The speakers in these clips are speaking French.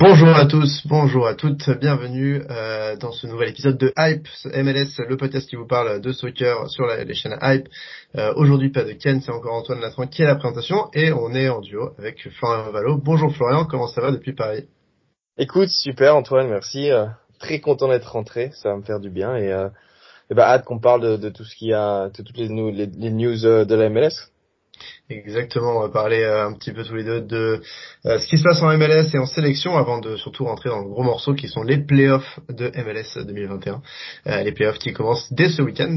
Bonjour à tous, bonjour à toutes, bienvenue euh, dans ce nouvel épisode de Hype MLS, le podcast qui vous parle de soccer sur les chaînes Hype. Euh, Aujourd'hui pas de Ken, c'est encore Antoine Latran qui est la présentation et on est en duo avec Florian Valo. Bonjour Florian, comment ça va depuis Paris? Écoute, super Antoine, merci. Euh, très content d'être rentré, ça va me faire du bien et, euh, et bah, hâte qu'on parle de, tout ce qu'il y a, de toutes les, les news euh, de la MLS. Exactement, on va parler euh, un petit peu tous les deux de euh, ce qui se passe en MLS et en sélection avant de surtout rentrer dans le gros morceau qui sont les playoffs de MLS 2021. Euh, les playoffs qui commencent dès ce week-end.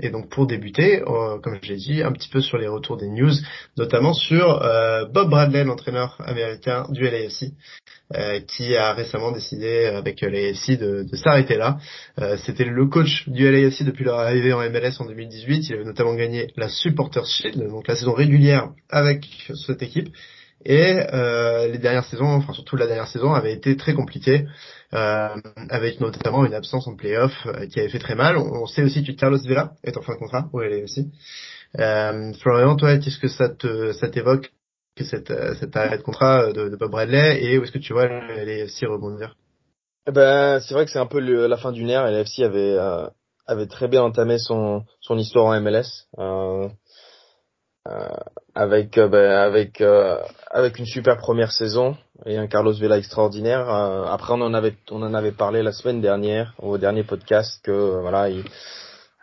Et donc pour débuter, comme je l'ai dit, un petit peu sur les retours des news, notamment sur Bob Bradley, l'entraîneur américain du LAFC, euh, qui a récemment décidé avec l'AFC de, s'arrêter là. Euh, C'était le coach du LAFC depuis leur arrivée en MLS en 2018. Il avait notamment gagné la Supporters Shield, donc la saison régulière avec cette équipe. Et euh, les dernières saisons, enfin surtout la dernière saison, avait été très compliquée, euh, avec notamment une absence en playoff euh, qui avait fait très mal. On, on sait aussi que Carlos Vela est en fin de contrat au LAFC. Euh, Florian, toi, qu'est-ce que ça te ça t'évoque que cette, euh, cet arrêt de contrat de, de Bob Bradley et où est-ce que tu vois le LAFC rebondir? Eh ben, c'est vrai que c'est un peu le- la fin d'une ère et la avait, euh, avait très bien entamé son, son histoire en MLS. Euh, euh, avec euh, ben, avec euh, avec une super première saison et un Carlos Vela extraordinaire. Euh, après on en avait on en avait parlé la semaine dernière au dernier podcast que euh, voilà il,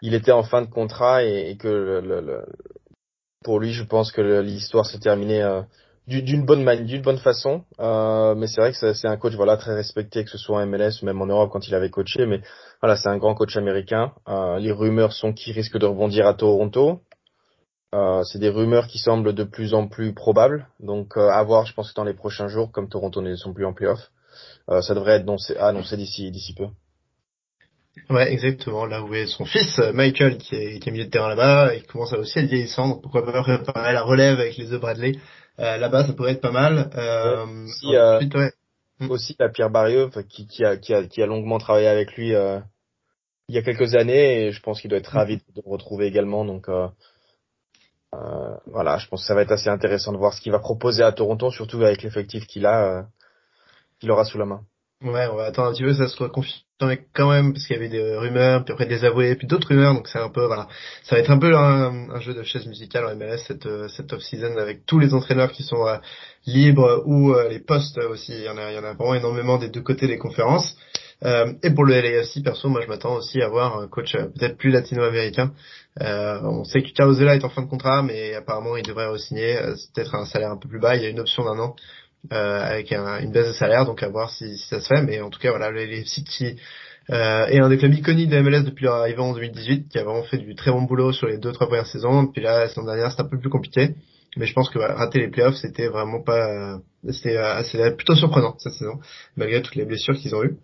il était en fin de contrat et, et que le, le- le- pour lui je pense que l'histoire s'est terminée euh, du- d'une bonne manière d'une bonne façon. Euh, mais c'est vrai que c'est c'est un coach voilà très respecté que ce soit en MLS ou même en Europe quand il avait coaché. Mais voilà c'est un grand coach américain. Euh, les rumeurs sont qu'il risque de rebondir à Toronto. Euh, c'est des rumeurs qui semblent de plus en plus probables. Donc euh, à voir, je pense que dans les prochains jours, comme Toronto ne sont plus en playoff, euh, ça devrait être annoncé, annoncé d'ici d'ici peu. Ouais, exactement. Là où est son fils, euh, Michael, qui est, qui est milieu de terrain là-bas, et qui commence à aussi à vieillissant. Donc pourquoi pas préparer la relève avec les œufs Bradley. Euh, là-bas, ça pourrait être pas mal. Euh, Ouais, si, euh, ensuite, ouais. Mm. Aussi la Pierre Barrieux, qui, qui, a, qui, a, qui a longuement travaillé avec lui euh, il y a quelques années, et je pense qu'il doit être ravi de le retrouver également. Donc euh, euh, voilà, je pense que ça va être assez intéressant de voir ce qu'il va proposer à Toronto, surtout avec l'effectif qu'il a, euh, qu'il aura sous la main. Ouais, on va attendre un petit peu, ça se confirmer quand même, parce qu'il y avait des rumeurs, puis après des avoués, puis d'autres rumeurs, donc c'est un peu, voilà. Ça va être un peu un, jeu de chaise musicale en MLS cette, euh, cette off-season avec tous les entraîneurs qui sont euh, libres ou euh, les postes aussi. Il y en a, il y en a vraiment énormément des deux côtés des conférences. Euh, et pour le LAFC, perso, moi je m'attends aussi à voir un coach peut-être plus latino-américain. On sait que Carlos est en fin de contrat, mais apparemment il devrait re-signer. Peut-être un salaire un peu plus bas. Il y a une option d'un an avec un- une baisse de salaire, donc à voir si, ça se fait. Mais en tout cas, voilà, le LAFC qui euh, est un des clubs iconiques de MLS depuis leur arrivée en 2018, qui a vraiment fait du très bon boulot sur les deux trois premières saisons. Puis là, la saison dernière, c'est un peu plus compliqué. Mais je pense que voilà, rater les playoffs, c'était vraiment pas, euh, c'était euh, assez plutôt surprenant cette saison, malgré toutes les blessures qu'ils ont eues.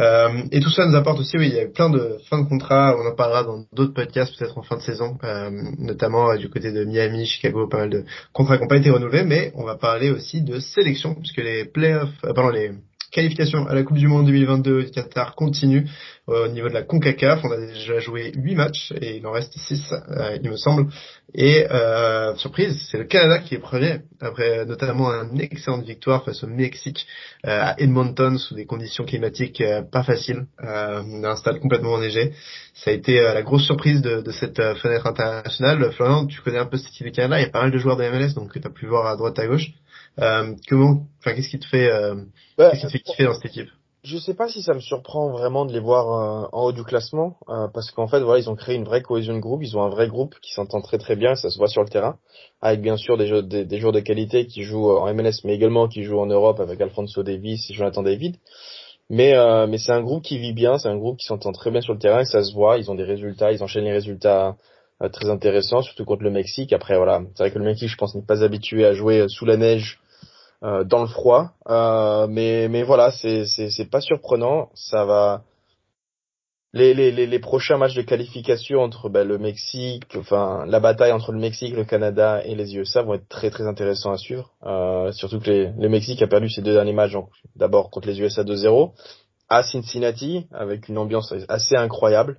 Euh, et tout ça nous apporte aussi, oui, il y a plein de fins de contrat. On en parlera dans d'autres podcasts, peut-être en fin de saison, euh, notamment euh, du côté de Miami, Chicago, pas mal de contrats qui n'ont pas été renouvelés. Mais on va parler aussi de sélection, puisque les playoffs, euh, pardon, les qualifications à la Coupe du Monde 2022 du Qatar continuent euh, au niveau de la CONCACAF. On a déjà joué 8 matchs et il en reste 6, euh, il me semble. Et euh, surprise, c'est le Canada qui est premier, après notamment une excellente victoire face au Mexique euh, à Edmonton sous des conditions climatiques pas faciles, un stade complètement enneigé. Ça a été la grosse surprise de, cette fenêtre internationale. Florian, tu connais un peu cette équipe du Canada, il y a pas mal de joueurs de MLS, donc tu as pu voir à droite à gauche. Euh, comment, enfin, qu'est-ce qui te fait, euh, qu'est-ce qui te fait kiffer dans cette équipe? Je sais pas si ça me surprend vraiment de les voir euh, en haut du classement, euh, parce qu'en fait, voilà, ils ont créé une vraie cohésion de groupe, ils ont un vrai groupe qui s'entend très très bien, ça se voit sur le terrain, avec bien sûr des, jeux, des, des joueurs de qualité qui jouent en MLS, mais également qui jouent en Europe avec Alfonso Davis et Jonathan David. Mais euh, mais c'est un groupe qui vit bien, c'est un groupe qui s'entend très bien sur le terrain, et ça se voit, ils ont des résultats, ils enchaînent les résultats très intéressants, surtout contre le Mexique. Après, voilà, c'est vrai que le Mexique, je pense, n'est pas habitué à jouer sous la neige euh, dans le froid. Euh, mais mais voilà, c'est c'est pas surprenant. Ça va. Les, les, les, les prochains matchs de qualification entre ben, le Mexique, enfin la bataille entre le Mexique, le Canada et les USA vont être très très intéressants à suivre. Euh, surtout que les, le Mexique a perdu ses deux derniers matchs, d'abord contre les USA 2-0 à Cincinnati avec une ambiance assez incroyable.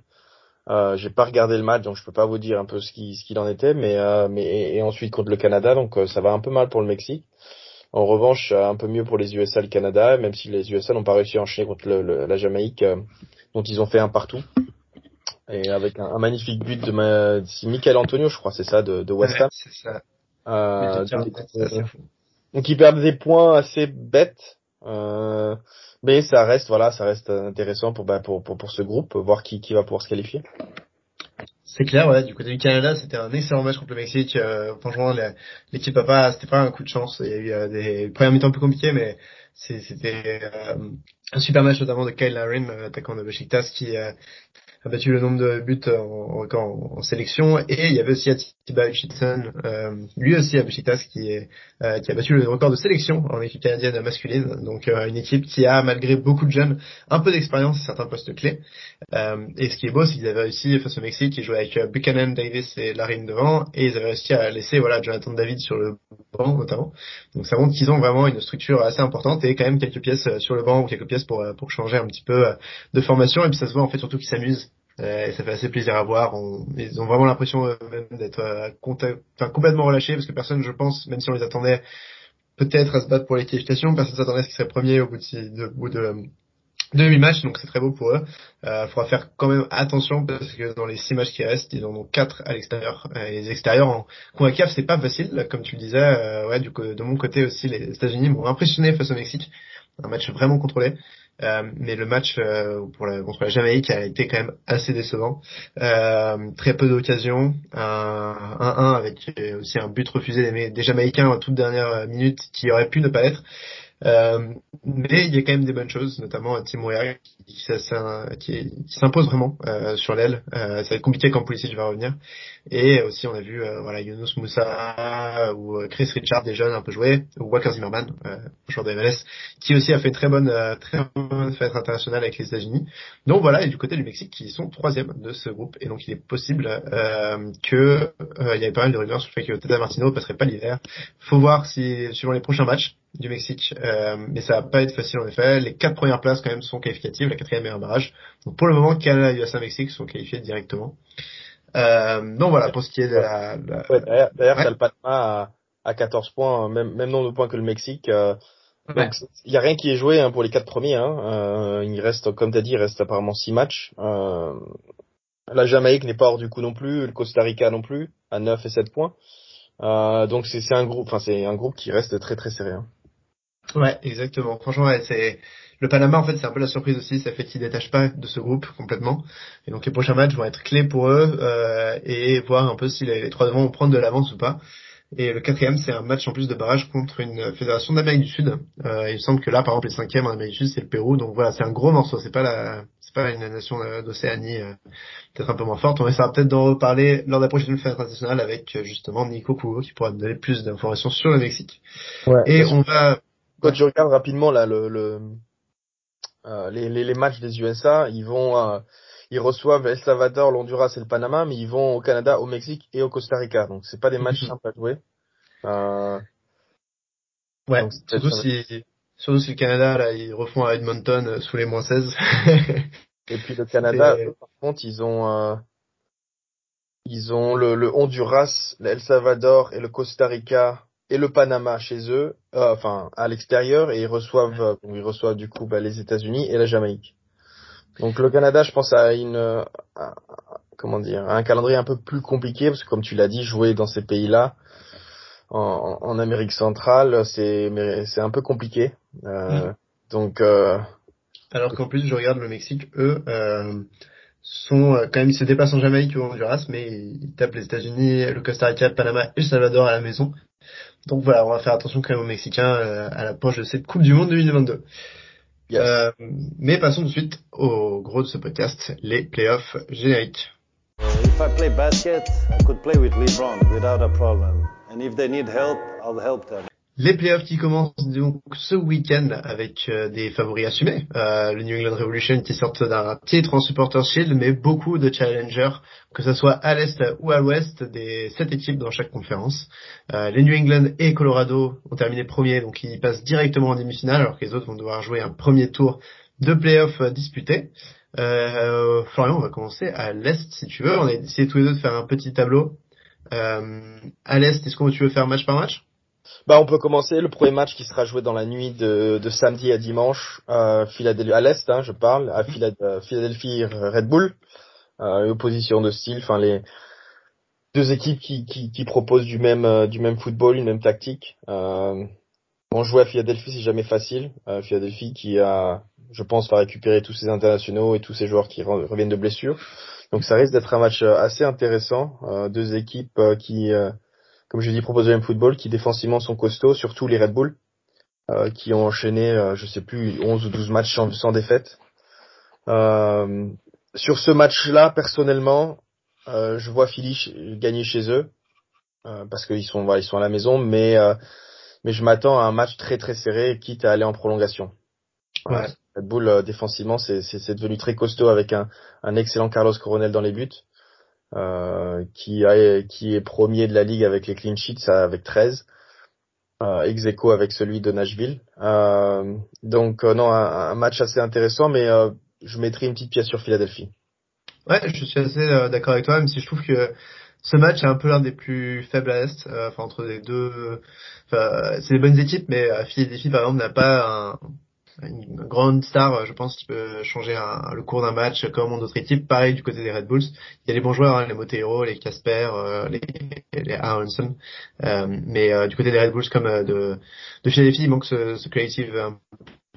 Euh, j'ai pas regardé le match, donc je peux pas vous dire un peu ce qu'il ce qu'il en était, mais euh, mais et ensuite contre le Canada, donc euh, ça va un peu mal pour le Mexique. En revanche, un peu mieux pour les USA et le Canada, même si les USA n'ont pas réussi à enchaîner contre le, la Jamaïque, euh, dont ils ont fait un partout. Et avec un, magnifique but de ma, Michael Antonio, je crois, c'est ça, de, de West Ham. c'est ça. Euh, donc, ils perdent des points assez bêtes. Euh, mais ça reste, voilà, ça reste intéressant pour, bah, pour, pour, pour ce groupe, voir qui, qui va pouvoir se qualifier. C'est clair, ouais. Du côté du Canada, c'était un excellent match contre le Mexique. Euh, franchement, l'équipe a pas, c'était pas un coup de chance. Il y a eu euh, des premières mi-temps plus compliquées, mais c'était euh, un super match notamment de Kyle Larin, attaquant de Besiktas, qui a battu le nombre de buts en, en, sélection et il y avait aussi Atiba Hutchinson, euh, lui aussi à Besiktas qui est euh, qui a battu le record de sélection en équipe canadienne masculine. Donc euh, une équipe qui a malgré beaucoup de jeunes un peu d'expérience à certains postes clés. Euh, et ce qui est beau, c'est qu'ils avaient réussi face au Mexique, ils jouaient avec Buchanan, Davis et Larine devant et ils avaient réussi à laisser voilà Jonathan David sur le banc notamment. Donc ça montre qu'ils ont vraiment une structure assez importante et quand même quelques pièces sur le banc ou quelques pièces pour pour changer un petit peu de formation et puis ça se voit en fait surtout qu'ils s'amusent euh, et ça fait assez plaisir à voir. Ils ont vraiment l'impression euh, d'être euh, complètement relâchés parce que personne, je pense, même si on les attendait peut-être à se battre pour les qualifications, personne s'attendait à ce qu'ils seraient premiers au bout de, bout de, de 8 matchs, donc c'est très beau pour eux. Il euh, faudra faire quand même attention parce que dans les 6 matchs qui restent, ils en ont 4 à l'extérieur. Et les extérieurs en CONCACAF, c'est pas facile, comme tu le disais. Euh, ouais, du coup, de mon côté aussi, les États-Unis m'ont impressionné face au Mexique. Un match vraiment contrôlé. Euh, mais le match euh, pour la, contre la Jamaïque a été quand même assez décevant. Euh, très peu d'occasions, un 1-1 avec aussi un but refusé des, des Jamaïcains en toute dernière minute qui aurait pu ne pas être. Euh, mais il y a quand même des bonnes choses, notamment Tim Weah qui, s'impose vraiment euh, sur l'aile. Euh, ça va être compliqué quand Pulisic va revenir. Et aussi on a vu euh, voilà Yunus Moussa ou euh, Chris Richard des jeunes un peu joués, ou Walker Zimmerman, euh, joueur de MLS, qui aussi a fait très bonne très bonne fête internationale avec les États-Unis. Donc voilà, et du côté du Mexique qui sont troisième de ce groupe, et donc il est possible que il y avait pas mal de rumeurs sur le fait que Tata Martino passerait pas l'hiver. Faut voir si suivant les prochains matchs du Mexique, euh, mais ça va pas être facile en effet. Les quatre premières places quand même sont qualificatives, la quatrième est un barrage. Donc pour le moment, Canada, USA, Mexique sont qualifiés directement. Euh, donc voilà pour ce qui est de la. D'ailleurs, ouais. le Panama à, à 14 points, même, même nombre de points que le Mexique. Euh, donc il y a rien qui est joué hein, pour les quatre premiers. Hein. Euh, il reste, comme tu as dit, il reste apparemment six matchs. Euh, la Jamaïque n'est pas hors du coup non plus, le Costa Rica non plus, à 9 et 7 points. Euh, donc c'est un groupe, enfin c'est un groupe qui reste très très serré. Hein. Ouais, exactement. Franchement, ouais, c'est le Panama en fait, c'est un peu la surprise aussi, ça fait qu'ils détachent pas de ce groupe complètement. Et donc les prochains matchs vont être clés pour eux euh, et voir un peu si les, trois devants vont prendre de l'avance ou pas. Et le quatrième, c'est un match en plus de barrage contre une fédération d'Amérique du Sud. Euh, il me semble que là, par exemple, les cinquièmes en Amérique du Sud, c'est le Pérou. Donc voilà, c'est un gros morceau. C'est pas la, c'est pas une nation d'Océanie euh, peut-être un peu moins forte. On essaiera peut-être d'en reparler lors de la prochaine fête internationale avec euh, justement Nico Pouvo qui pourra nous donner plus d'informations sur le Mexique. Ouais, et on va quand je regarde rapidement là le, le euh, les, les, les, matchs des USA, ils vont euh, ils reçoivent El Salvador, l'Honduras et le Panama, mais ils vont au Canada, au Mexique et au Costa Rica. Donc c'est pas des matchs simples à jouer. Euh, ouais, surtout si surtout si le Canada là ils refont à Edmonton euh, sous les moins 16. et puis le Canada, eux, par contre, ils ont euh, ils ont le, le Honduras, le El Salvador et le Costa Rica et le Panama chez eux, euh, enfin à l'extérieur, et ils reçoivent, euh, ils reçoivent du coup bah, les États-Unis et la Jamaïque. Donc le Canada, je pense à une, euh, comment dire, un calendrier un peu plus compliqué parce que comme tu l'as dit, jouer dans ces pays-là, en, en, Amérique centrale, c'est c'est un peu compliqué. Euh, mm. Donc Alors qu'en plus, je regarde le Mexique, eux, euh, sont euh, quand même, ils se déplacent en Jamaïque ou en Honduras, mais ils tapent les États-Unis, le Costa Rica, le Panama et le Salvador à la maison. Donc voilà, on va faire attention quand même aux Mexicains euh, à l'approche de cette Coupe du Monde 2022. Yes. Euh, mais passons tout de suite au gros de ce podcast, les playoffs génériques. If I play basket, I could play with LeBron without a problem. And if they need help, I'll help them. Les playoffs qui commencent donc ce week-end avec euh, des favoris assumés. Euh, le New England Revolution qui sortent d'un titre en Supporters Shield, mais beaucoup de challengers, que ce soit à l'est ou à l'ouest, des sept équipes dans chaque conférence. Euh, les New England et Colorado ont terminé premiers, donc ils passent directement en demi-finale, alors que les autres vont devoir jouer un premier tour de playoffs disputés. Florian, on va commencer à l'est si tu veux. On a essayé tous les deux de faire un petit tableau. À l'est, est-ce que tu veux faire match par match? Bah, on peut commencer le premier match qui sera joué dans la nuit de, de samedi à dimanche à Philadelphie, à l'est, hein, je parle, à Phila- Philadelphie Red Bull, euh, opposition de style, enfin les deux équipes qui, qui, qui proposent du même euh, du même football, une même tactique. Euh, bon, jouer à Philadelphie c'est jamais facile. Euh, Philadelphie qui a, je pense, va récupérer tous ses internationaux et tous ses joueurs qui re- reviennent de blessures. Donc ça risque d'être un match euh, assez intéressant. Euh, deux équipes euh, qui euh, comme je l'ai dit, proposent le même football, qui défensivement sont costauds, surtout les Red Bull, euh, qui ont enchaîné, euh, je sais plus, 11 ou 12 matchs sans, sans défaite. Euh, sur ce match-là, personnellement, euh, je vois Philly gagner chez eux, euh, parce qu'ils sont, voilà, ils sont à la maison, mais, euh, mais je m'attends à un match très très serré, quitte à aller en prolongation. Ouais. Red Bull, euh, défensivement, c'est devenu très costaud avec un, un excellent Carlos Coronel dans les buts euh, qui, est premier de la ligue avec les clean sheets avec 13, euh, ex avec celui de Nashville. Euh, donc euh, non, un, match assez intéressant, mais euh, je mettrai une petite pièce sur Philadelphie. Ouais, je suis assez d'accord avec toi, même si je trouve que ce match est un peu l'un des plus faibles à l'Est, enfin entre les deux. C'est des bonnes équipes, mais Philadelphie par exemple n'a pas un, une grande star, euh, je pense, qui peut changer un- le cours d'un match comme d'autres équipes. Pareil du côté des Red Bulls, il y a les bons joueurs, hein, les Moteiro, les Casper, euh, les, les Aronson, euh, mais euh, du côté des Red Bulls comme euh, de, de Philadelphie, il manque ce, ce un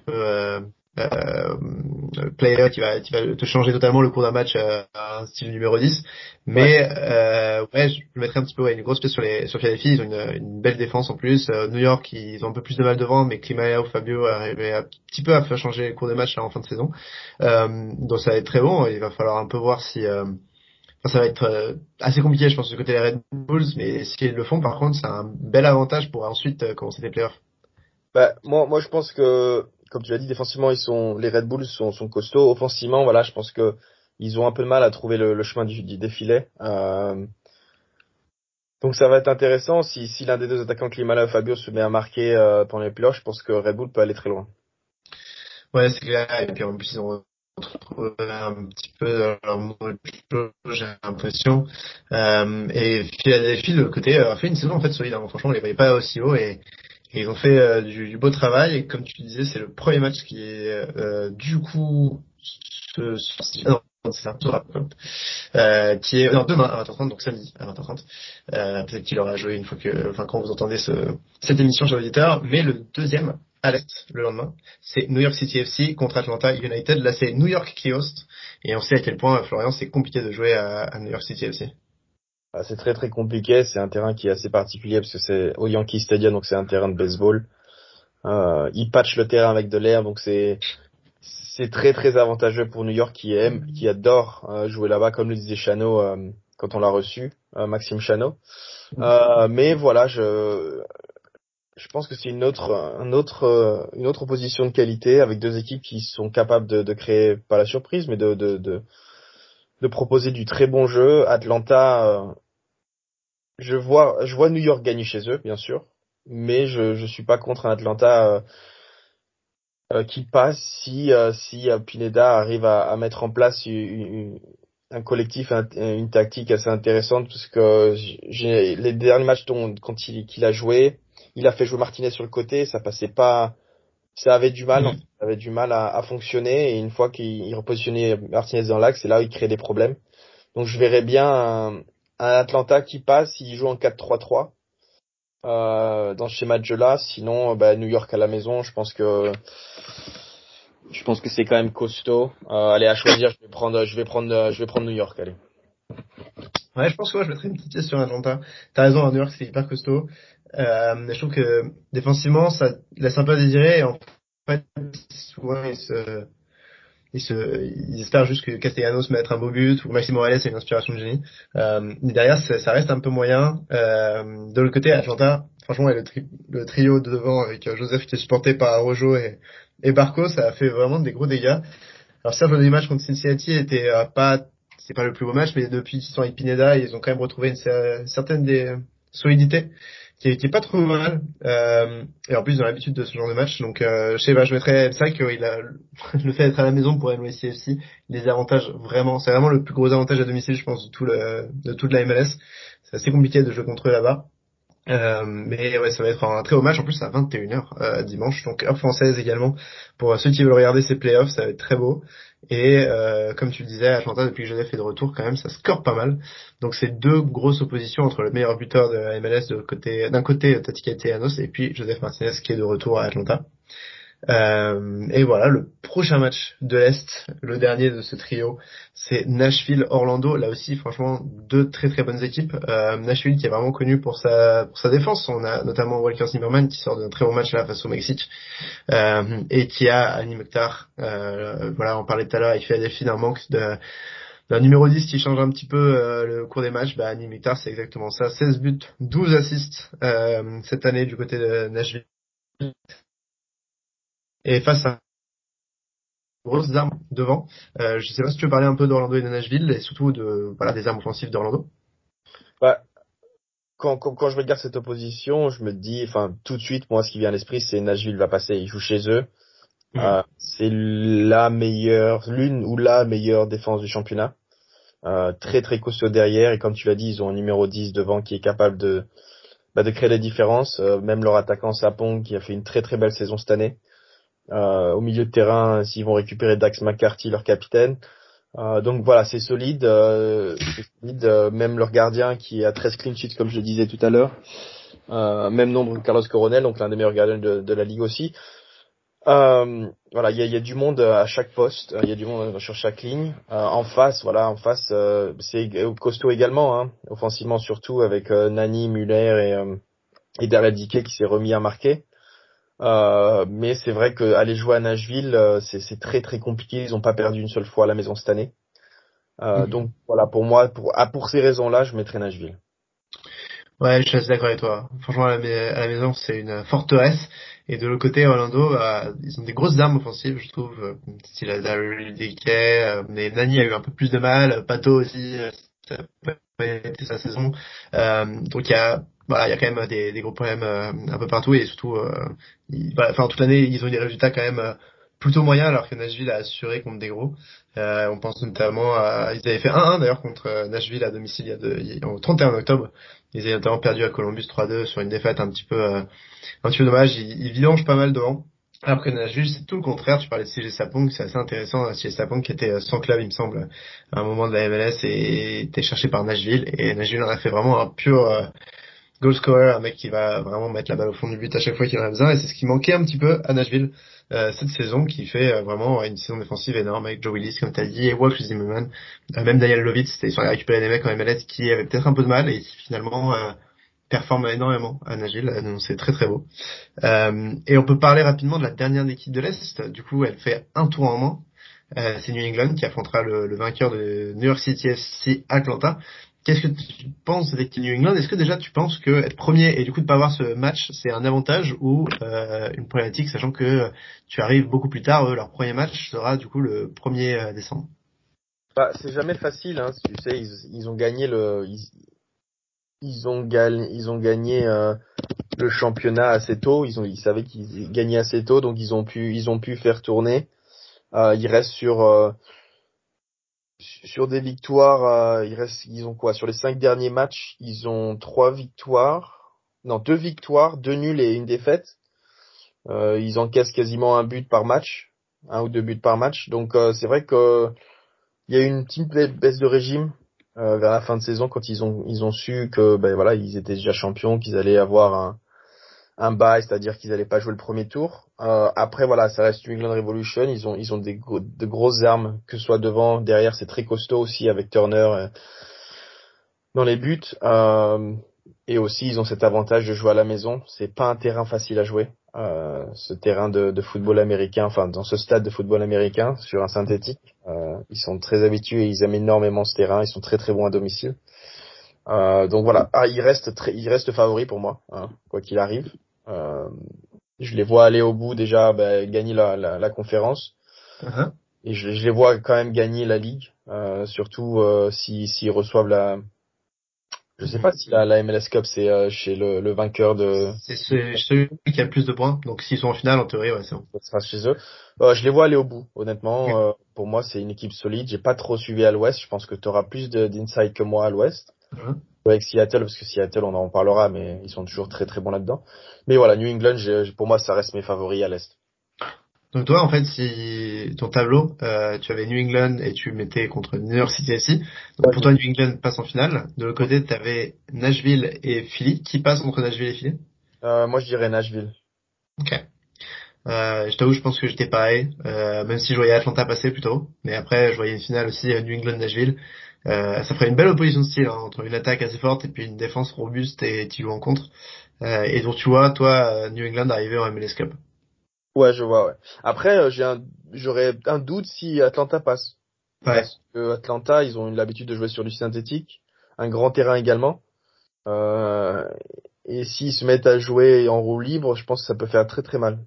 peu euh, player qui va, qui va te changer totalement le cours d'un match euh, à un style numéro 10. Mais euh, ouais, je le mettrais un petit peu ouais, une grosse pièce sur les sur Philadelphie. Ils ont une, une belle défense en plus. Euh, New York, ils ont un peu plus de mal devant, mais Klimaya ou Fabio arrivaient un petit peu à faire changer le cours des matchs là, en fin de saison. Euh, donc ça va être très bon. Il va falloir un peu voir si euh, enfin, ça va être assez compliqué, je pense, du côté des Red Bulls. Mais s'ils le font, par contre, c'est un bel avantage pour ensuite commencer les playoffs. Bah, moi, moi, je pense que, comme tu l'as dit, défensivement, ils sont, les Red Bulls sont, sont costauds. Offensivement, voilà, je pense que ils ont un peu de mal à trouver le, le chemin du, du défilé. Euh, donc ça va être intéressant si, si l'un des deux attaquants, Klimala ou Fabio, se met à marquer euh, pendant les playoffs. Je pense que Red Bull peut aller très loin. Ouais, c'est clair. Et puis en plus, ils ont retrouvé un petit peu dans leur jeu, j'ai l'impression. Euh, et Philadelphie, de l'autre côté, a fait une saison en fait solide. hein. Franchement, on les voyait pas aussi haut et, ils ont fait euh, du, du beau travail. Et comme tu disais, c'est le premier match qui est euh, du coup ce, ce- non, euh, qui est non, demain à 20h30, donc samedi à 20h30. Euh, Peut-être qu'il aura joué une fois que, enfin quand vous entendez ce, cette émission chez l'auditeur. Mais le deuxième à l'est le lendemain, c'est New York City FC contre Atlanta United. Là, c'est New York qui host. Et on sait à quel point, Florian, c'est compliqué de jouer à, à New York City FC. Ah, C'est très très compliqué. C'est un terrain qui est assez particulier parce que c'est au Yankee Stadium, donc c'est un terrain de baseball. Euh, ils patchent le terrain avec de l'air, donc c'est c'est très très avantageux pour New York qui aime, qui adore euh, jouer là-bas, comme le disait Chano euh, quand on l'a reçu, euh, Maxime Chano. Euh, mais voilà, je je pense que c'est une autre un autre une autre opposition de qualité avec deux équipes qui sont capables de, de créer pas la surprise, mais de de de, de proposer du très bon jeu. Atlanta, euh, je vois je vois New York gagner chez eux, bien sûr, mais je je suis pas contre un Atlanta. euh, euh, qui passe si euh, si Pineda arrive à, à mettre en place une- une- un collectif, un- une tactique assez intéressante parce que les derniers matchs dont, quand il qu'il a joué, il a fait jouer Martinez sur le côté, ça passait pas, ça avait du mal, Mhm. ça avait du mal à, à fonctionner et une fois qu'il il repositionnait Martinez dans l'axe, c'est là où il crée des problèmes. Donc je verrais bien un, un Atlanta qui passe, il joue en 4-3-3 euh, dans ce schéma de jeu-là. Sinon, bah, New York à la maison, je pense que Je pense que c'est quand même costaud. Euh, allez, à choisir, je vais prendre, je vais prendre, je vais prendre New York. Allez. Ouais, je pense que moi je mettrais une petite pièce sur Atlanta. T'as raison, à New York c'est hyper costaud. Euh, je trouve que défensivement ça laisse un peu à désirer. Et en fait, souvent ils se, ils se, ils espèrent juste que Castellanos mette un beau but ou Maxime Morales a une inspiration de génie. Euh, mais derrière ça, ça, reste un peu moyen. Euh, de l'autre côté, Atlanta, franchement, le, tri le trio de devant avec euh, Joseph qui est supporté par Rojo et, et Barco, ça a fait vraiment des gros dégâts. Alors certes, le match contre Cincinnati était euh, pas c'est pas le plus beau match, mais depuis qu'ils sont avec Pineda, ils ont quand même retrouvé une, certaine des solidité qui est, pas trop mal. Euh, et en plus, ils ont l'habitude de ce genre de match. Donc, euh, je sais pas, je mettrais ça qu'il a le fait d'être à la maison pour NYCFC, les avantages vraiment, c'est vraiment le plus gros avantage à domicile, je pense, de tout le, de toute la MLS. C'est assez compliqué de jouer contre eux là-bas. Euh, mais ouais, ça va être un très haut match. En plus, à 21h euh, dimanche, donc heure française également. Pour ceux qui veulent regarder ces playoffs, ça va être très beau. Et euh, comme tu le disais, Atlanta, depuis que Joseph est de retour, quand même, ça score pas mal. Donc c'est deux grosses oppositions entre le meilleur buteur de la MLS d'un côté, Tati et puis Joseph Martinez qui est de retour à Atlanta. Euh, et voilà, le prochain match de l'Est, le dernier de ce trio, c'est Nashville-Orlando. Là aussi, franchement, deux très très bonnes équipes. Euh, Nashville qui est vraiment connu pour sa pour sa défense. On a notamment Walker Zimmerman qui sort d'un très bon match là face au Mexique euh, et qui a Annie Mokhtar. Euh, voilà, on parlait tout à l'heure avec Philadelphie d'un manque d'un numéro 10 qui change un petit peu le cours des matchs, bah, Annie Mokhtar c'est exactement ça. 16 buts, 12 assists cette année du côté de Nashville et face à grosses armes devant. Euh, je sais pas si tu veux parler un peu d'Orlando et de Nashville et surtout de voilà des armes offensives d'Orlando. Ouais. Quand, quand, quand, je regarde cette opposition, je me dis, enfin tout de suite, moi ce qui vient à l'esprit, c'est Nashville va passer. Ils jouent chez eux. Mmh. Euh, c'est la meilleure, l'une ou la meilleure défense du championnat. Euh, très très costaud derrière et comme tu l'as dit, ils ont un numéro 10 devant qui est capable de bah, de créer des différences. Euh, même leur attaquant Sapong qui a fait une très très belle saison cette année. Euh, au milieu de terrain, s'ils vont récupérer Dax McCarthy, leur capitaine. Euh, donc voilà, c'est solide. Euh, solide même leur gardien qui a 13 clean sheets, comme je le disais tout à l'heure. même nombre que Carlos Coronel, donc l'un des meilleurs gardiens de, la ligue aussi. Euh, voilà, il y a, du monde à chaque poste, il y a du monde sur chaque ligne. Euh, en face, voilà, en face, euh, c'est costaud également, hein, offensivement surtout avec Nani, Muller et, et Dickey qui s'est remis à marquer. Euh, mais c'est vrai que aller jouer à Nashville, euh, c'est très très compliqué. Ils ont pas perdu une seule fois à la maison cette année. Euh, mhm. Donc voilà, pour moi, pour, ah, pour ces raisons-là, je mettrais Nashville. Ouais, je suis assez d'accord avec toi. Franchement, à la, maison, c'est une forteresse. Et de l'autre côté, Orlando, bah, ils ont des grosses armes offensives, je trouve. Style Daryl Dickey, mais Nani a eu un peu plus de mal. Pato aussi, ça a été sa saison. donc il y a voilà, il y a quand même des, des gros problèmes euh, un peu partout et surtout, euh, enfin toute l'année ils ont eu des résultats quand même euh, plutôt moyens alors que Nashville a assuré contre des gros. Euh, on pense notamment à, ils avaient fait 1-1 d'ailleurs contre Nashville à domicile il y a de, au 31 octobre. Ils avaient notamment perdu à Columbus 3-2 sur une défaite un petit peu, un petit peu dommage. Ils, ils vidangent pas mal devant. Après Nashville, c'est tout le contraire. Tu parlais de CG Sapong, c'est assez intéressant. CG Sapong qui était sans club, il me semble, à un moment de la MLS et était cherché par Nashville. Et Nashville en a fait vraiment un pur goal scorer, un mec qui va vraiment mettre la balle au fond du but à chaque fois qu'il en a besoin. Et c'est ce qui manquait un petit peu à Nashville euh, cette saison, qui fait euh, vraiment une saison défensive énorme avec Joe Willis, comme tu as dit, et Wolf Zimmerman. Euh, même Daniel Lovitz, ils sont allés récupérer des mecs en MLS qui avaient peut-être un peu de mal et qui finalement performent énormément à Nashville. C'est très très beau. et on peut parler rapidement de la dernière équipe de l'Est. Du coup, elle fait un tour en moins. c'est New England qui affrontera le, le, vainqueur de New York City FC Atlanta. Qu'est-ce que tu penses de New England? Est-ce que déjà tu penses que être premier et du coup de pas avoir ce match, c'est un avantage ou euh, une problématique, sachant que tu arrives beaucoup plus tard, leur premier match sera du coup le 1er euh, décembre? Bah, C'est jamais facile, hein, tu sais, ils, ont gagné le... Ils, ont gagné, ils ont gagné euh, le championnat assez tôt, ils, ont, ils savaient qu'ils gagnaient assez tôt, donc ils ont pu, ils ont pu faire tourner. Euh, ils restent sur sur des victoires, euh, ils, ont quoi? Sur les cinq derniers matchs, ils ont trois victoires, non deux victoires, deux nuls et une défaite. Euh, ils encaissent quasiment un but par match, un ou deux buts par match. Donc euh, c'est vrai que il y a eu une petite baisse de régime vers la fin de saison quand ils ont ils ont su que ben voilà ils étaient déjà champions, qu'ils allaient avoir un, un bail, c'est-à-dire qu'ils n'allaient pas jouer le premier tour. Euh, après, voilà, ça reste New England Revolution. Ils ont, ils ont des de grosses armes, que ce soit devant, derrière, c'est très costaud aussi avec Turner euh, dans les buts. Euh, et aussi, ils ont cet avantage de jouer à la maison. C'est pas un terrain facile à jouer. Euh, ce terrain de, football américain, enfin dans ce stade de football américain sur un synthétique. Ils sont très habitués, ils aiment énormément ce terrain, ils sont très très bons à domicile. Donc voilà, ah, il reste très, il reste favori pour moi, hein, quoi qu'il arrive. Euh, je les vois aller au bout déjà, bah, gagner la, la, la conférence. Uh-huh. Et je, je, les vois quand même gagner la ligue, euh, surtout euh, s'ils si, reçoivent la. Je sais pas si la, la MLS Cup c'est euh, chez le, le, vainqueur de. C'est celui qui a le plus de points. Donc s'ils sont en finale, en théorie, ouais, c'est bon. Ça sera chez eux. Euh, je les vois aller au bout, honnêtement. Euh, pour moi, c'est une équipe solide. J'ai pas trop suivi à l'Ouest. Je pense que tu auras plus d'insight que moi à l'Ouest. Mmh. Avec Seattle, parce que Seattle, on en parlera, mais ils sont toujours très très bons là-dedans. Mais voilà, New England, pour moi, ça reste mes favoris à l'Est. Donc toi, en fait, si ton tableau, euh, tu avais New England et tu mettais contre New York City SC, donc pour toi, New England passe en finale. De l'autre côté, tu avais Nashville et Philly. Qui passe entre Nashville et Philly? Euh, Moi, je dirais Nashville. Ok. Euh, je t'avoue, je pense que j'étais pareil, euh, même si je voyais Atlanta passer plutôt. Mais après, je voyais une finale aussi New England-Nashville. Euh, ça ferait une belle opposition de style hein, entre une attaque assez forte et puis une défense robuste et tu joues en contre. Euh, et donc tu vois, toi, euh, New England arriver en MLS Cup. Ouais, je vois. Ouais. Après, j'ai un, j'aurais un doute si Atlanta passe. Ouais. Parce que Atlanta, ils ont l'habitude de jouer sur du synthétique, un grand terrain également. Euh, et s'ils se mettent à jouer en roue libre, je pense que ça peut faire très très mal.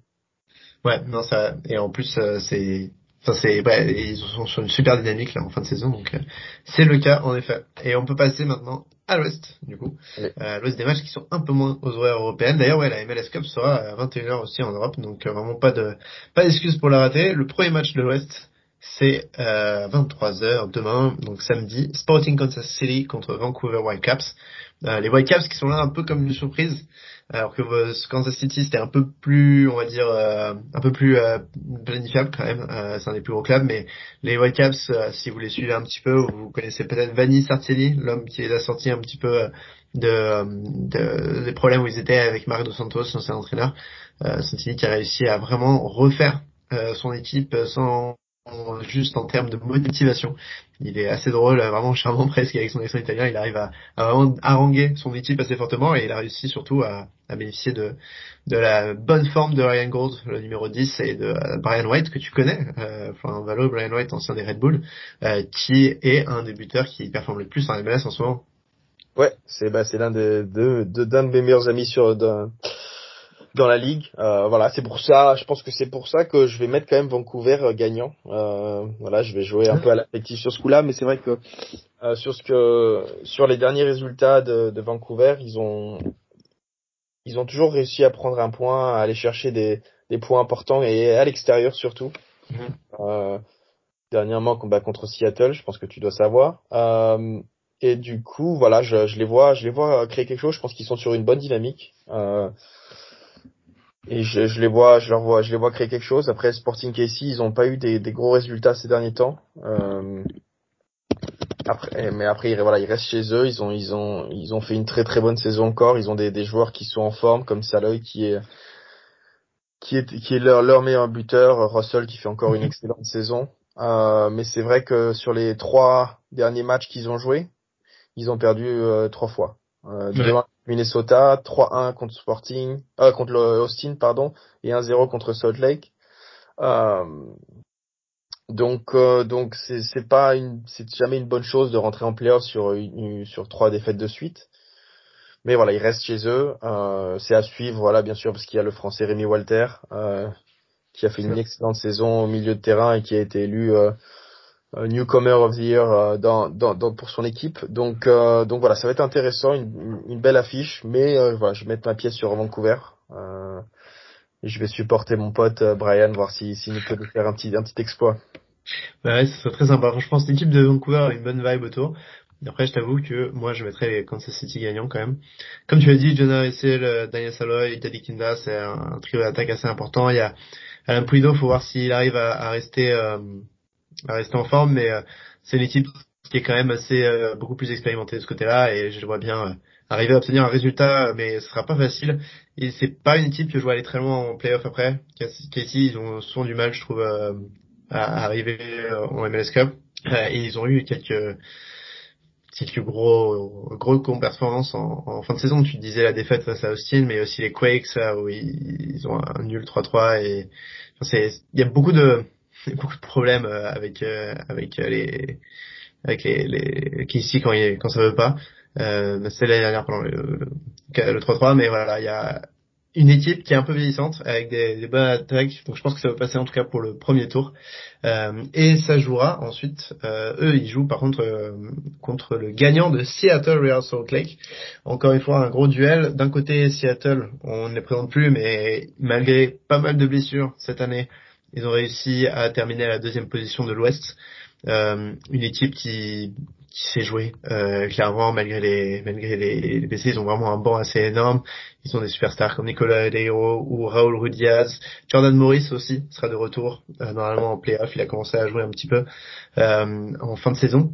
Ouais, non ça et en plus c'est Enfin, c'est, ils sont sur une super dynamique là en fin de saison, donc euh, c'est le cas en effet. Et on peut passer maintenant à l'Ouest, du coup, euh, l'Ouest des matchs qui sont un peu moins aux horaires européennes. D'ailleurs, ouais, la MLS Cup sera à 21h aussi en Europe, donc euh, vraiment pas de pas d'excuse pour la rater. Le premier match de l'Ouest, c'est euh, 23h demain, donc samedi, Sporting Kansas City contre Vancouver Whitecaps. Les Whitecaps qui sont là un peu comme une surprise, alors que euh, Kansas City c'était un peu plus, on va dire, euh, un peu plus euh, planifiable quand même. c'est un des plus gros clubs, mais les Whitecaps, si vous les suivez un petit peu, vous connaissez peut-être Vanni Sartielli, l'homme qui les a sorti un petit peu de, de, des problèmes où ils étaient avec Marc Dos Santos, l'ancien entraîneur. Euh, Sartielli qui a réussi à vraiment refaire son équipe sans juste en termes de motivation. Il est assez drôle, vraiment charmant presque avec son accent italien. Il arrive à, vraiment haranguer son équipe assez fortement et il a réussi surtout à, bénéficier de, la bonne forme de Ryan Gold, le numéro 10, et de euh, Brian White que tu connais, euh, Valo, Brian White, ancien des Red Bull, euh, qui est un des buteurs qui performe le plus en MLS en ce moment. Ouais, c'est bah, l'un des deux de, de, de mes meilleurs amis sur dans la ligue. Euh, voilà, c'est pour ça. Je pense que c'est pour ça que je vais mettre quand même Vancouver euh, gagnant. Euh, voilà, je vais jouer un peu à l'affectif sur ce coup-là, mais c'est vrai que sur ce que sur les derniers résultats de, de, Vancouver, ils ont ils ont toujours réussi à prendre un point, à aller chercher des, des points importants et à l'extérieur surtout. Mm dernièrement combat contre Seattle, je pense que tu dois savoir. et du coup, voilà, je, je, les vois, je les vois créer quelque chose. Je pense qu'ils sont sur une bonne dynamique. Euh, et je, je, les vois, je leur vois, je les vois créer quelque chose. Après Sporting KC, ils ont pas eu des, des gros résultats ces derniers temps. Euh, après, mais après, voilà, ils restent chez eux. Ils ont, ils ont, ils ont fait une très très bonne saison encore. Ils ont des, des joueurs qui sont en forme, comme Saloy qui est, qui est, qui est leur, leur meilleur buteur. Russell qui fait encore une mhm. excellente saison. Euh, mais c'est vrai que sur les trois derniers matchs qu'ils ont joués, ils ont perdu euh, trois fois. Euh, Minnesota, 3-1 contre Sporting, euh, contre Austin, pardon, et 1-0 contre Salt Lake. Euh, donc, euh, donc c'est c'est pas une, c'est jamais une bonne chose de rentrer en playoff sur une, sur trois défaites de suite. Mais voilà, ils restent chez eux. Euh, c'est à suivre, voilà, bien sûr, parce qu'il y a le Français Rémi Walter, euh, qui a fait une excellente saison au milieu de terrain et qui a été élu euh, newcomer of the year euh, dans, dans, dans, pour son équipe. Donc, euh, donc voilà, ça va être intéressant, une, une belle affiche, mais voilà, je vais mettre ma pièce sur Vancouver. et je vais supporter mon pote Brian, voir s'il si, nous peut nous faire un petit, un petit exploit. Bah ouais, ce serait très sympa. Je pense l'équipe de Vancouver a une bonne vibe autour. Après, je t'avoue que moi, je mettrais Kansas City gagnants quand même. Comme tu l'as dit, Jonah Essel, Daniel Saloy, Teddy Kinda, c'est un, trio d'attaque assez important. Il y a Alain Pulido, faut voir s'il arrive à, à rester à rester en forme, mais euh, c'est l'équipe qui est quand même assez euh, beaucoup plus expérimenté de ce côté-là et je vois bien euh, arriver à obtenir un résultat, mais ce sera pas facile. Et c'est pas une équipe que je vois aller très loin en playoff après. Casey, ils ont souvent du mal, je trouve, à, à arriver en MLS Cup. et ils ont eu quelques quelques gros gros performances en, fin de saison. Tu disais la défaite face à Austin, mais aussi les Quakes où ils, ils ont un nul 3-3 et enfin, c'est il y a beaucoup de beaucoup de problèmes avec avec les avec les, les Casey quand, il, quand ça veut pas. Euh, c'est l'année dernière pendant le, le, 3-3, mais voilà, il y a une équipe qui est un peu vieillissante avec des, des bonnes attaques, donc je pense que ça va passer en tout cas pour le premier tour. Euh, et ça jouera ensuite. Euh, eux, ils jouent par contre euh, contre le gagnant de Seattle Real Salt Lake. Encore une fois, un gros duel. D'un côté, Seattle, on ne les présente plus, mais malgré pas mal de blessures cette année, ils ont réussi à terminer à la deuxième position de l'Ouest. Euh, une équipe qui, qui sait jouer euh, clairement malgré les malgré les, les ils ont vraiment un banc assez énorme. Ils ont des superstars comme Nicolas Deiro ou Raúl Rudiaz Jordan Morris aussi sera de retour euh, normalement en playoff. Il a commencé à jouer un petit peu euh, en fin de saison.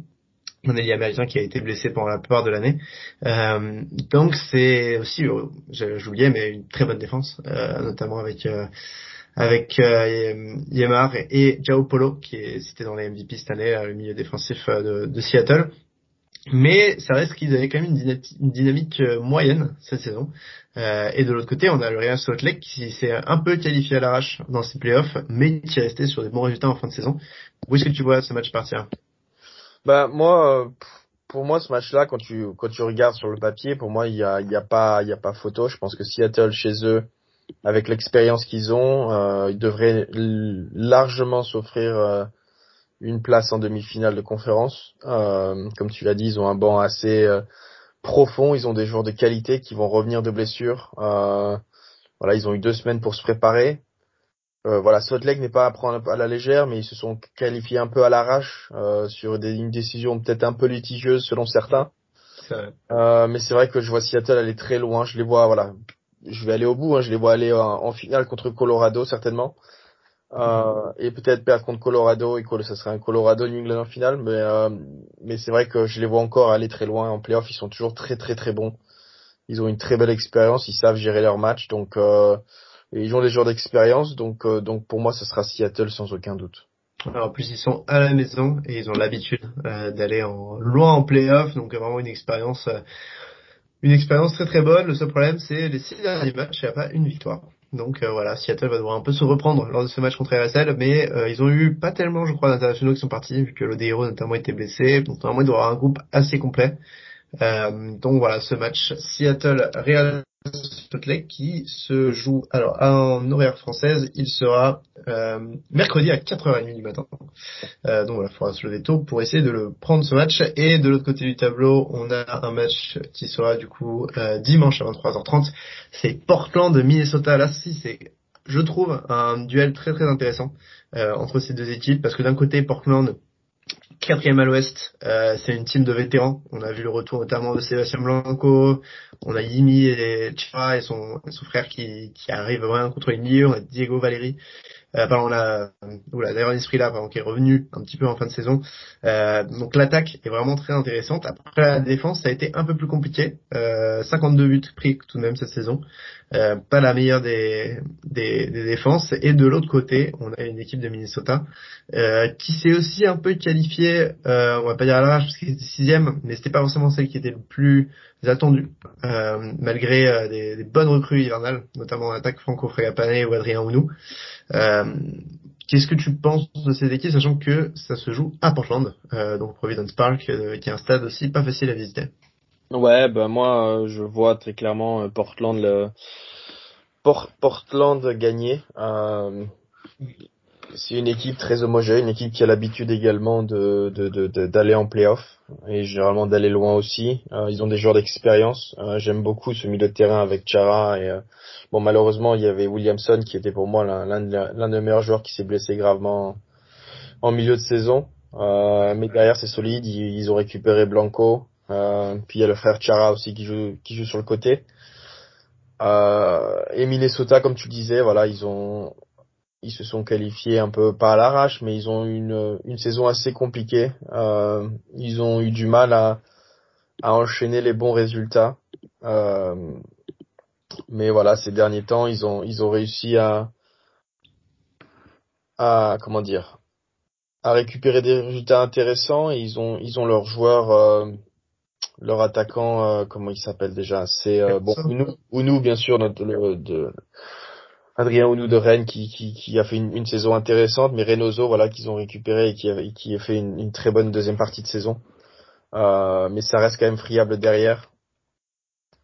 Un ailier américain qui a été blessé pendant la plupart de l'année. Euh, donc c'est aussi, j'oubliais, mais une très bonne défense, euh, notamment avec avec euh, Yemar et Jao Polo qui est cité dans les MVP cette année, le milieu défensif euh, de, Seattle. Mais ça reste qu'ils avaient quand même une dynamique, euh, moyenne cette saison. Euh, et de l'autre côté, on a le Real Salt Lake qui s'est un peu qualifié à l'arrache dans ses playoffs, mais qui est resté sur des bons résultats en fin de saison. Où est-ce que tu vois ce match partir? Bah moi, pour moi, ce match-là, quand tu quand tu regardes sur le papier, pour moi, il y a, y a pas il y a pas photo. Je pense que Seattle chez eux avec l'expérience qu'ils ont, euh, ils devraient largement s'offrir euh, une place en demi-finale de conférence. Euh, comme tu l'as dit, ils ont un banc assez euh, profond, ils ont des joueurs de qualité qui vont revenir de blessures. voilà, ils ont eu deux semaines pour se préparer. voilà, Salt Lake n'est pas à prendre à la légère, mais ils se sont qualifiés un peu à l'arrache sur des, une décision peut-être un peu litigieuse selon certains. mais c'est vrai que je vois Seattle aller très loin. Je les vois, voilà, je vais aller au bout. Hein. Je les vois aller en, finale contre Colorado certainement. Euh, et peut-être perdre contre Colorado et ça serait un Colorado New England en finale mais euh, mais c'est vrai que je les vois encore aller très loin en playoff ils sont toujours très très très bons ils ont une très belle expérience ils savent gérer leur match donc euh, ils ont des joueurs d'expérience donc euh, donc pour moi ce sera Seattle sans aucun doute alors, en plus ils sont à la maison et ils ont l'habitude euh, d'aller en loin en playoff donc vraiment une expérience une expérience très très bonne. Le seul problème, c'est les six derniers matchs, il n'y a pas une victoire. Donc euh, voilà, Seattle va devoir un peu se reprendre lors de ce match contre RSL, mais euh, ils ont eu pas tellement, je crois, d'internationaux qui sont partis, vu que l'Odeiro notamment était blessé. Donc normalement, il doit avoir un groupe assez complet. Euh, donc voilà, ce match Seattle-Real Qui se joue alors en horaire française, il sera euh, mercredi à 4h30 du matin. Euh, donc voilà, il faudra se lever tôt pour essayer de le prendre ce match. Et de l'autre côté du tableau, on a un match qui sera du coup euh, dimanche à 23h30. C'est Portland Minnesota. Là, si c'est je trouve un duel très très intéressant euh, entre ces deux équipes parce que d'un côté Portland quatrième à l'ouest, euh, c'est une team de vétérans. On a vu le retour notamment de Sébastien Blanco, on a Yimi et Chira et son, frère qui, qui arrive vraiment contre les milieux, on a Diego Valeri euh, pardon, on a oula, d'ailleurs esprit là, pardon, qui est revenu un petit peu en fin de saison. Euh, donc l'attaque est vraiment très intéressante. Après la défense, ça a été un peu plus compliqué. Euh, 52 buts pris tout de même cette saison. Euh, pas la meilleure des, des, des, défenses. Et de l'autre côté, on a une équipe de Minnesota euh, qui s'est aussi un peu qualifiée, euh, on va pas dire à l'arrache parce qu'il était sixième, mais c'était pas forcément celle qui était le plus attendue, malgré des, des, bonnes recrues hivernales, notamment l'attaque Franco Fragapane ou Adrien Ounou. Euh, qu'est-ce que tu penses de ces équipes, sachant que ça se joue à Portland, euh, donc Providence Park, euh, qui est un stade aussi pas facile à visiter Ouais, bah moi je vois très clairement Portland le Portland gagner. c'est une équipe très homogène, une équipe qui a l'habitude également de d'aller en playoff et généralement d'aller loin aussi. ils ont des joueurs d'expérience. J'aime beaucoup ce milieu de terrain avec Chara et Bon, malheureusement, il y avait Williamson qui était pour moi l'un des meilleurs joueurs qui s'est blessé gravement en milieu de saison. Euh, mais derrière, c'est solide. Ils, ont récupéré Blanco. Euh, puis il y a le frère Chara aussi qui joue, qui joue sur le côté. Euh, et Minnesota, comme tu disais, voilà, ils ont, ils se sont qualifiés un peu pas à l'arrache, mais ils ont eu une, une saison assez compliquée. Euh, ils ont eu du mal à, à enchaîner les bons résultats. Euh, mais voilà, ces derniers temps, ils ont ils ont réussi à à comment dire à récupérer des résultats intéressants et ils ont ils ont leurs joueurs euh, leur attaquant euh, comment il s'appelle déjà? C'est euh, bon Ounou, Ounou bien sûr notre le, de Adrien Ounou de Rennes qui, qui, qui a fait une, une saison intéressante mais Reynoso voilà qu'ils ont récupéré et qui a, qui a fait une, une très bonne deuxième partie de saison euh, mais ça reste quand même friable derrière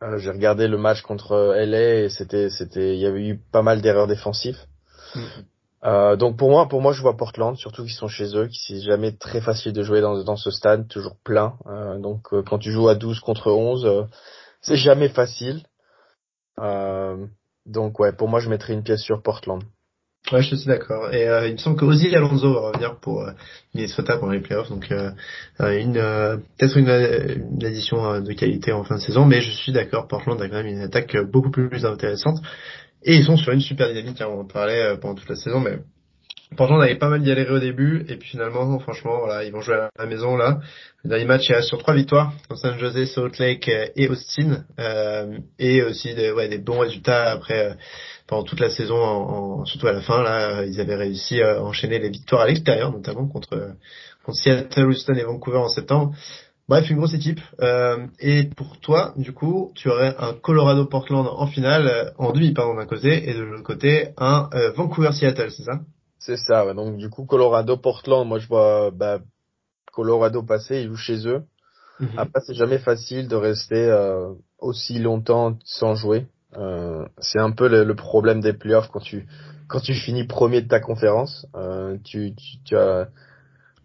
euh, j'ai regardé le match contre LA et c'était c'était il y avait eu pas mal d'erreurs défensives mm. Euh, donc pour moi, pour moi, je vois Portland, surtout qu'ils sont chez eux, qui c'est jamais très facile de jouer dans, dans ce stade, toujours plein. Euh, donc euh, quand tu joues à 12 contre 11, euh, c'est jamais facile. Euh, donc ouais, pour moi, je mettrais une pièce sur Portland. Ouais, je suis d'accord. Et il me semble que Ozzy Alonso va revenir pour Minnesota pendant les playoffs, donc une peut-être une, une, addition de qualité en fin de saison, mais je suis d'accord. Portland a quand même une attaque beaucoup plus intéressante. Et ils sont sur une super dynamique, hein, on en parlait euh, pendant toute la saison, mais pourtant on avait pas mal galéré au début, et puis finalement, franchement, voilà, ils vont jouer à la maison là. Le dernier match sur trois victoires, contre San Jose, Salt Lake euh, et Austin, euh, et aussi des, bons résultats après pendant toute la saison, surtout à la fin là, ils avaient réussi à enchaîner les victoires à l'extérieur, notamment contre, Seattle, Houston et Vancouver en septembre. Bref, une grosse équipe. Euh, et pour toi, du coup, tu aurais un Colorado-Portland en finale, euh, en demi, pardon, d'un côté, et de l'autre côté, un euh, Vancouver-Seattle, c'est ça? C'est ça, ouais. donc du coup, Colorado-Portland, moi je vois bah, Colorado passer, ils jouent chez eux. Mhm. Après, c'est jamais facile de rester aussi longtemps sans jouer. c'est un peu le, problème des playoffs quand tu quand tu finis premier de ta conférence. tu, tu, tu as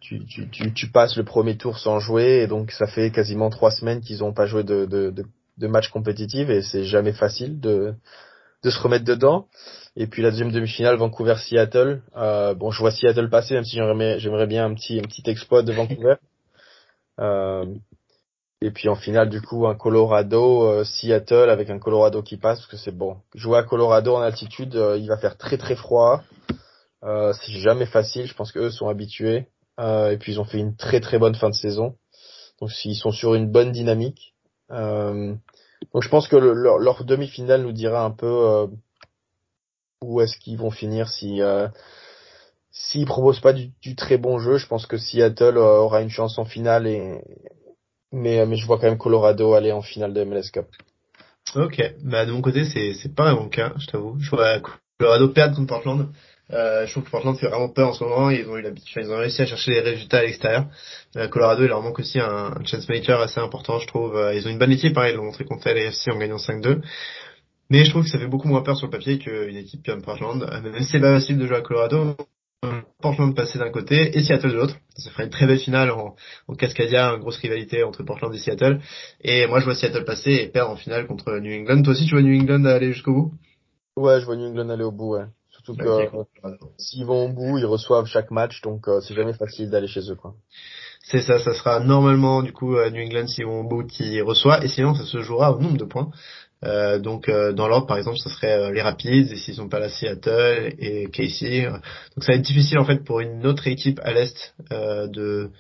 tu, tu, tu, tu, passes le premier tour sans jouer et donc ça fait quasiment trois semaines qu'ils n'ont pas joué de, de, de, de match compétitif et c'est jamais facile de, de se remettre dedans. Et puis la deuxième demi-finale, Vancouver-Seattle. Euh, bon, je vois Seattle passer, même si j'aimerais, j'aimerais bien un petit, un petit exploit de Vancouver. Euh, et puis en finale, du coup, un Colorado-Seattle avec un Colorado qui passe, parce que c'est bon. Jouer à Colorado en altitude, euh, il va faire très très froid. Euh, c'est jamais facile, je pense qu'eux sont habitués. Euh, et puis ils ont fait une très très bonne fin de saison. Donc ils sont sur une bonne dynamique. Euh, donc je pense que le, leur, demi-finale nous dira un peu euh, où est-ce qu'ils vont finir si euh, s'ils proposent pas du, très bon jeu. Je pense que Seattle euh, aura une chance en finale et mais mais je vois quand même Colorado aller en finale de MLS Cup. Ok, bah de mon côté c'est c'est pas le cas, je t'avoue. Je vois Colorado perdre contre Portland. Euh, je trouve que Portland fait vraiment peur en ce moment. Ils ont eu l'habitude, ils ont réussi à chercher les résultats à l'extérieur. Euh, Colorado, il leur manque aussi un, un chance maker assez important, je trouve. Euh, ils ont une bonne équipe, pareil, ils l'ont montré contre l'AFC en gagnant 5-2. Mais je trouve que ça fait beaucoup moins peur sur le papier qu'une équipe comme Portland. Euh, même si c'est pas facile de jouer à Colorado, Portland passer d'un côté et Seattle de l'autre. Ça ferait une très belle finale en, en Cascadia, une grosse rivalité entre Portland et Seattle. Et moi, je vois Seattle passer et perdre en finale contre New England. Toi aussi, tu vois New England aller jusqu'au bout? Ouais, je vois New England aller au bout, ouais. Surtout que s'ils vont au bout, ils reçoivent chaque match, donc euh, c'est jamais facile d'aller chez eux, quoi. C'est ça, ça sera normalement du coup New England s'ils vont au bout qui reçoit, et sinon ça se jouera au nombre de points. Euh, donc euh, dans l'ordre par exemple, ce serait les Rapids et s'ils sont pas là Seattle et Casey. Donc ça va être difficile en fait pour une autre équipe à l'est de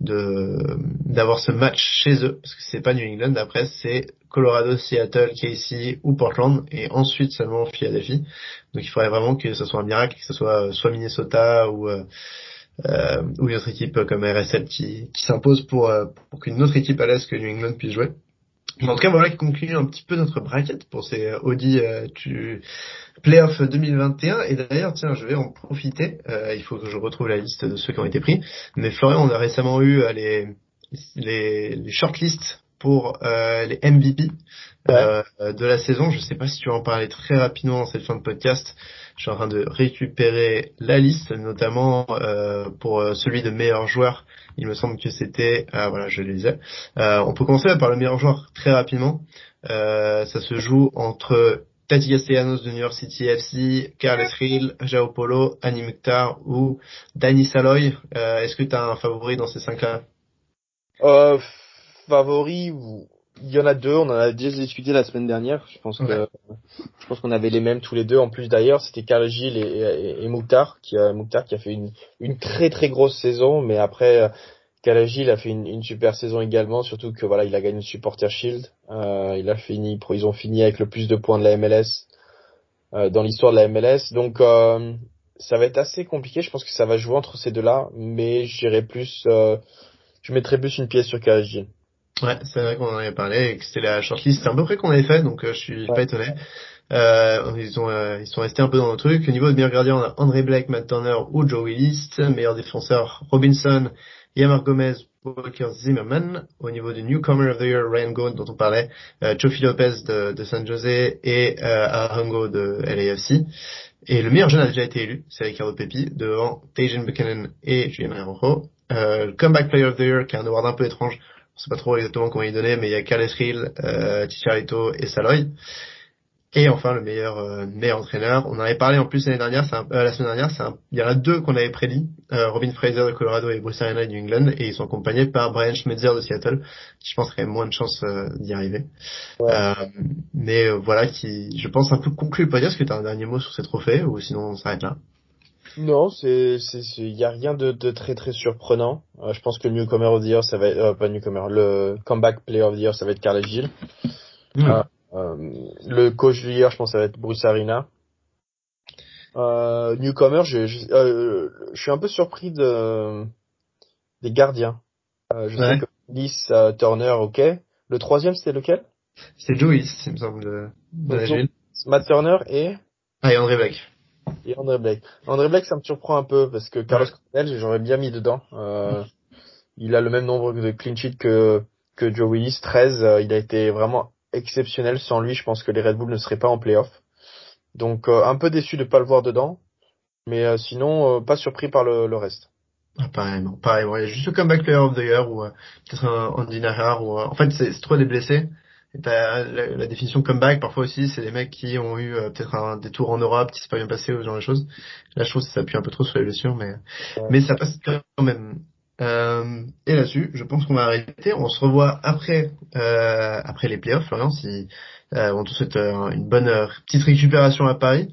de d'avoir ce match chez eux parce que c'est pas New England. Après c'est Colorado, Seattle, Casey ou Portland et ensuite seulement Philadelphie. Donc il faudrait vraiment que ce soit un miracle, que ce soit euh, soit Minnesota ou euh, euh, ou une autre équipe comme RSL qui, qui s'impose pour, euh, pour qu'une autre équipe à l'Est que New England puisse jouer. En tout cas, voilà qui conclut un petit peu notre bracket pour ces Audi euh, tu... Playoff 2021. Et d'ailleurs, tiens, je vais en profiter. Euh, il faut que je retrouve la liste de ceux qui ont été pris. Mais Florian, on a récemment eu les, les, les shortlists pour euh, les MVP euh, de la saison. Je sais pas si tu vas en parler très rapidement dans cette fin de podcast. Je suis en train de récupérer la liste, notamment euh, pour euh, celui de meilleur joueur. Il me semble que c'était, ah voilà, je les ai. Euh, on peut commencer par le meilleur joueur très rapidement. ça se joue entre Tati Castellanos de New York City FC, Carles Rill, Jao Polo, Annie Mukhtar ou Danny Saloy. Est-ce que tu as un favori dans ces cinq-là? Euh, favori, il y en a deux, on en a déjà discuté la semaine dernière. Je pense que je pense qu'on avait les mêmes tous les deux. En plus d'ailleurs, c'était Karl Gilles et, et, et, Mouktar qui a Mouktar qui a fait une une très très grosse saison, mais après Karl Gilles a fait une, une, super saison également, surtout que voilà, il a gagné le Supporter Shield. Euh, il a fini, ils ont fini avec le plus de points de la MLS euh, dans l'histoire de la MLS. Donc euh, ça va être assez compliqué. Je pense que ça va jouer entre ces deux-là, mais j'irai plus, euh, je mettrai plus une pièce sur Gilles. Ouais, c'est vrai qu'on en avait parlé et que c'était la shortlist. C'est à peu près qu'on avait fait, donc euh, je suis pas étonné. Euh, ils, ont, euh, ils sont restés un peu dans le truc. Au niveau de meilleur gardien, on a André Blake, Matt Turner ou Joe Willis. Meilleur défenseur, Robinson, Yamar Gomez, Walker Zimmerman. Au niveau du Newcomer of the Year, Ryan Gone, dont on parlait, euh, Chofi Lopez de, de San Jose et euh, Arango de LAFC. Et le meilleur jeune a déjà été élu, c'est Ricardo Pepi, devant Tajan Buchanan et Julien Araujo. Euh, le Comeback Player of the Year, qui est un award un peu étrange, sais pas trop exactement comment il est donné, mais il y a Carles Rill, euh, Chicharito et Saloy. Et enfin le meilleur euh, meilleur entraîneur. On en avait parlé en plus l'année dernière, c'est euh, la semaine dernière, c'est il y en a deux qu'on avait prédit, euh, Robin Fraser de Colorado et Bruce Arena de New England, et ils sont accompagnés par Brian Schmetzer de Seattle, qui je pense aurait moins de chance euh, d'y arriver. Ouais. Euh, mais euh, voilà, qui je pense un peu conclut le podium. Est-ce que tu as un dernier mot sur ces trophées ou sinon on s'arrête là Non, c'est c'est il y a rien de, de très très surprenant. Euh, je pense que le newcomer of the year ça va être euh, pas newcomer, le comeback player of the year ça va être Carles Gilles. Mmh. Euh, euh, le coach du year je pense ça va être Bruce Arena. Euh, newcomer, je, je, euh, je suis un peu surpris de des gardiens. Euh, je Ouais. sais que euh, Turner, ok. Le troisième c'était lequel? C'est Joe Willis, il me semble, de, de la. Matt Turner et Ah, et André Blake. Et André Blake. André Blake, ça me surprend un peu parce que Carlos Cornell, j'aurais bien mis dedans. Euh, il a le même nombre de clean sheets que, que Joe Willis, 13. Euh, il a été vraiment exceptionnel. Sans lui, je pense que les Red Bull ne seraient pas en playoff. Donc, euh, un peu déçu de pas le voir dedans. Mais euh, sinon, euh, pas surpris par le, le reste. Ah, pareillement, pareillement. Il y a juste le comeback player of the year ou euh, peut-être un Andy Nahar ou euh, en fait c'est c'est trop des blessés. La, définition comeback parfois aussi c'est des mecs qui ont eu euh, peut-être un détour en Europe qui s'est pas bien passé ou ce genre de choses. Là je trouve que ça s'appuie un peu trop sur les blessures mais mais ça passe quand même. Euh, et là-dessus, je pense qu'on va arrêter. On se revoit après euh, après les playoffs, Florian, si on te souhaite une bonne petite récupération à Paris.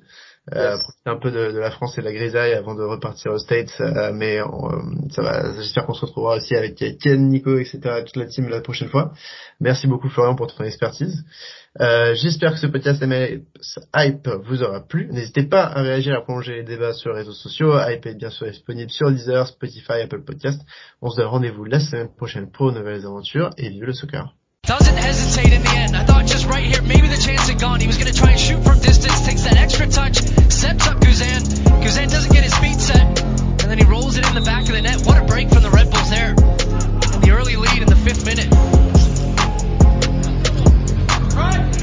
Euh, Yes. profiter un peu de, de la France et de la grisaille avant de repartir aux States, euh, mais on, euh, ça va. J'espère qu'on se retrouvera aussi avec Ken, Nico, etc. Toute la team la prochaine fois. Merci beaucoup Florian pour ton expertise. Euh, J'espère que ce podcast MLS Hype vous aura plu. N'hésitez pas à réagir, à prolonger les débats sur les réseaux sociaux. Hype est bien sûr disponible sur Deezer, Spotify, Apple Podcast. On se donne rendez-vous la semaine prochaine pour de nouvelles aventures et vive le soccer. distance, takes that extra touch, sets up Guzan. Guzan doesn't get his feet set, and then he rolls it in the back of the net. What a break from the Red Bulls there. And the early lead in the fifth minute. Right.